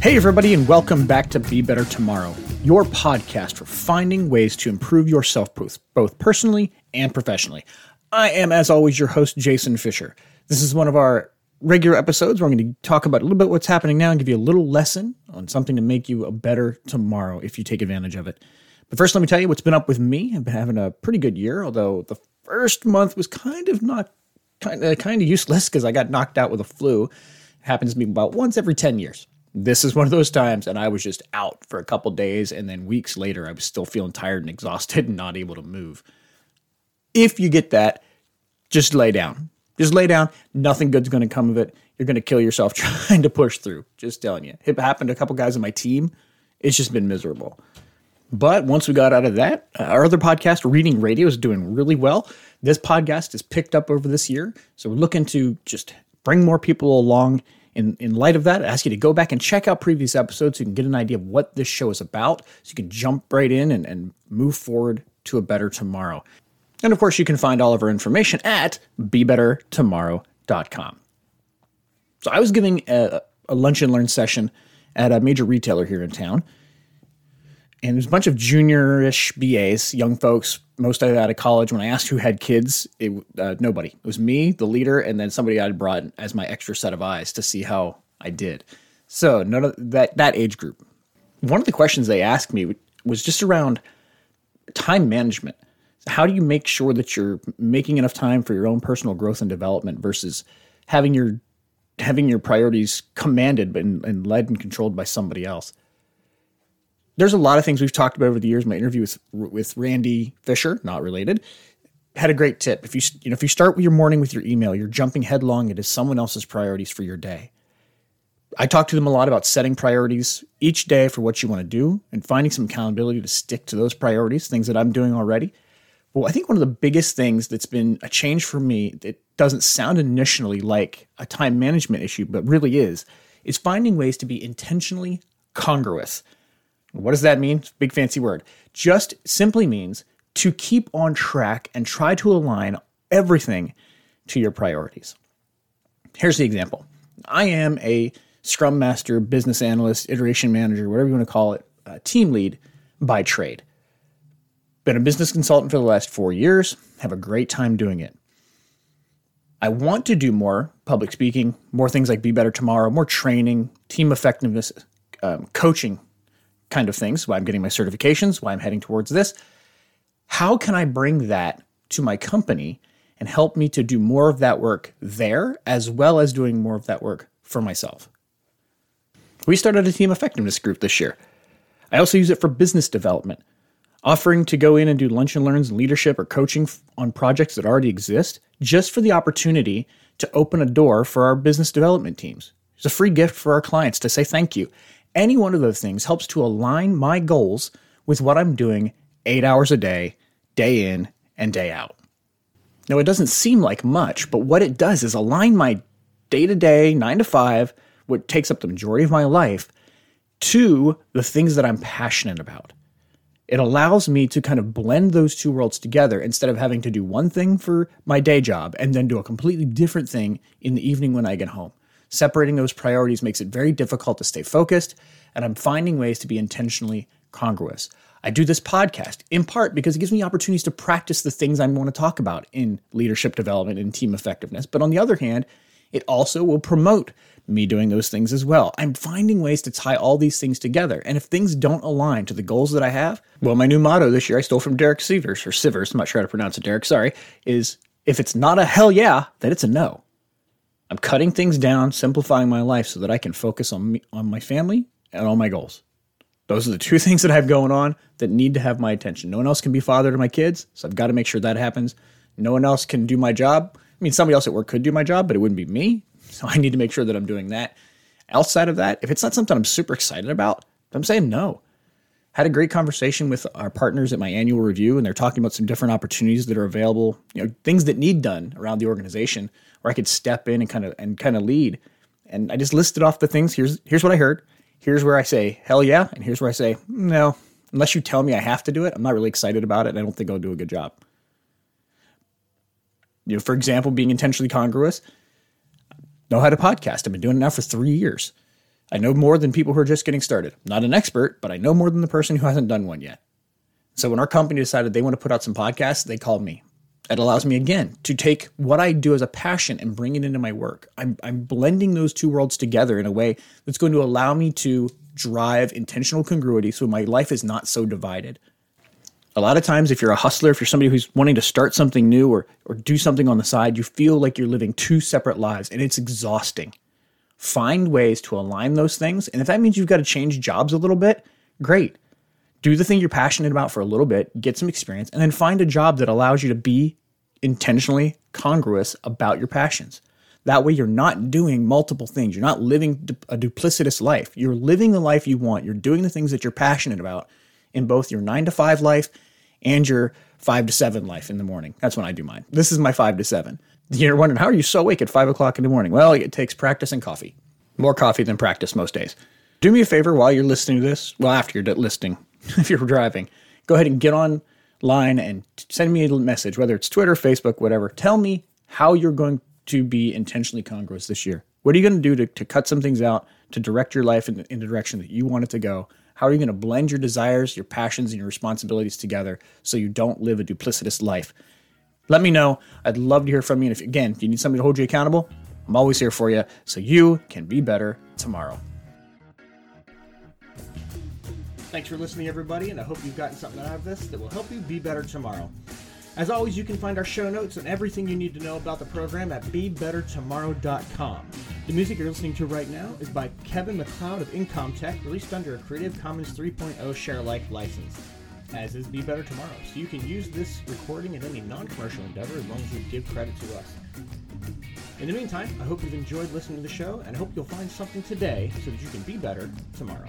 Hey, everybody, and welcome back to Be Better Tomorrow, your podcast for finding ways to improve yourself both, personally and professionally. I am, as always, your host, Jason Fisher. This is one of our regular episodes where I'm going to talk about a little bit what's happening now and give you a little lesson on something to make you a better tomorrow if you take advantage of it. But first, let me tell you what's been up with me. I've been having a pretty good year, although the first month was kind of not kind uh, of kind of useless because I got knocked out with a flu. It happens to me about once every 10 years. This is one of those times, and I was just out for a couple days, and then weeks later, I was still feeling tired and exhausted and not able to move. If you get that, just lay down. Just lay down. Nothing good's going to come of it. You're going to kill yourself trying to push through. Just telling you. It happened to a couple guys on my team. It's just been miserable. But once we got out of that, our other podcast, Reading Radio, is doing really well. This podcast is picked up over this year. So we're looking to just bring more people along. In, in light of that, I ask you to go back and check out previous episodes so you can get an idea of what this show is about. So you can jump right in and, and move forward to a better tomorrow. And of course, you can find all of our information at BeBetterTomorrow.com. So I was giving a, a lunch and learn session at a major retailer here in town and there's a bunch of juniorish BAs, young folks, most of out of college. When I asked who had kids, it, uh, nobody. It was me, the leader, and then somebody I'd brought as my extra set of eyes to see how I did. So none of that that age group. One of the questions they asked me was just around time management. How do you make sure that you're making enough time for your own personal growth and development versus having your having your priorities commanded and, and led and controlled by somebody else? There's a lot of things we've talked about over the years. My interview with with Randy Fisher, not related, had a great tip. If you you know if you start your morning with your email, you're jumping headlong into someone else's priorities for your day. I talk to them a lot about setting priorities each day for what you want to do and finding some accountability to stick to those priorities, things that I'm doing already. Well, I think one of the biggest things that's been a change for me that doesn't sound initially like a time management issue, but really is, is finding ways to be intentionally congruous what does that mean? Big fancy word. Just simply means to keep on track and try to align everything to your priorities. Here's the example I am a Scrum Master, business analyst, iteration manager, whatever you want to call it, team lead by trade. Been a business consultant for the last four years, have a great time doing it. I want to do more public speaking, more things like Be Better Tomorrow, more training, team effectiveness, um, coaching kind of things, why I'm getting my certifications, why I'm heading towards this. How can I bring that to my company and help me to do more of that work there as well as doing more of that work for myself? We started a team effectiveness group this year. I also use it for business development, offering to go in and do lunch and learns, leadership, or coaching on projects that already exist just for the opportunity to open a door for our business development teams. It's a free gift for our clients to say thank you any one of those things helps to align my goals with what I'm doing eight hours a day, day in and day out. Now, it doesn't seem like much, but what it does is align my day to day, nine to five, what takes up the majority of my life, to the things that I'm passionate about. It allows me to kind of blend those two worlds together instead of having to do one thing for my day job and then do a completely different thing in the evening when I get home. Separating those priorities makes it very difficult to stay focused, and I'm finding ways to be intentionally congruous. I do this podcast in part because it gives me opportunities to practice the things I want to talk about in leadership development and team effectiveness. But on the other hand, it also will promote me doing those things as well. I'm finding ways to tie all these things together. And if things don't align to the goals that I have, well, my new motto this year I stole from Derek Sivers, or Sivers, I'm not sure how to pronounce it, Derek, sorry, is if it's not a hell yeah, then it's a no. I'm cutting things down, simplifying my life so that I can focus on me, on my family and on my goals. Those are the two things that I have going on that need to have my attention. No one else can be father to my kids, so I've got to make sure that happens. No one else can do my job. I mean, somebody else at work could do my job, but it wouldn't be me. So I need to make sure that I'm doing that. Outside of that, if it's not something I'm super excited about, I'm saying no. Had a great conversation with our partners at my annual review, and they're talking about some different opportunities that are available, you know, things that need done around the organization where I could step in and kind of and kind of lead. And I just listed off the things. Here's here's what I heard. Here's where I say hell yeah, and here's where I say no. Unless you tell me I have to do it, I'm not really excited about it, and I don't think I'll do a good job. You know, for example, being intentionally congruous. Know how to podcast. I've been doing it now for three years. I know more than people who are just getting started. Not an expert, but I know more than the person who hasn't done one yet. So when our company decided they want to put out some podcasts, they called me. It allows me again to take what I do as a passion and bring it into my work. I'm, I'm blending those two worlds together in a way that's going to allow me to drive intentional congruity so my life is not so divided. A lot of times, if you're a hustler, if you're somebody who's wanting to start something new or, or do something on the side, you feel like you're living two separate lives and it's exhausting. Find ways to align those things. And if that means you've got to change jobs a little bit, great do the thing you're passionate about for a little bit, get some experience, and then find a job that allows you to be intentionally congruous about your passions. That way, you're not doing multiple things. You're not living a duplicitous life. You're living the life you want. You're doing the things that you're passionate about in both your nine to five life and your five to seven life in the morning. That's when I do mine. This is my five to seven. You're wondering, how are you so awake at five o'clock in the morning? Well, it takes practice and coffee. More coffee than practice most days. Do me a favor while you're listening to this, well, after you're listening, if you're driving, go ahead and get online and send me a message, whether it's Twitter, Facebook, whatever. Tell me how you're going to be intentionally congruous this year. What are you going to do to, to cut some things out, to direct your life in, in the direction that you want it to go? How are you going to blend your desires, your passions, and your responsibilities together so you don't live a duplicitous life? Let me know. I'd love to hear from you. And if, again, if you need somebody to hold you accountable, I'm always here for you so you can be better tomorrow. Thanks for listening, everybody, and I hope you've gotten something out of this that will help you be better tomorrow. As always, you can find our show notes and everything you need to know about the program at BeBetterTomorrow.com. The music you're listening to right now is by Kevin MacLeod of Incompetech, released under a Creative Commons 3.0 share alike license, as is Be Better Tomorrow. So you can use this recording in any non commercial endeavor as long as you give credit to us. In the meantime, I hope you've enjoyed listening to the show, and I hope you'll find something today so that you can be better tomorrow.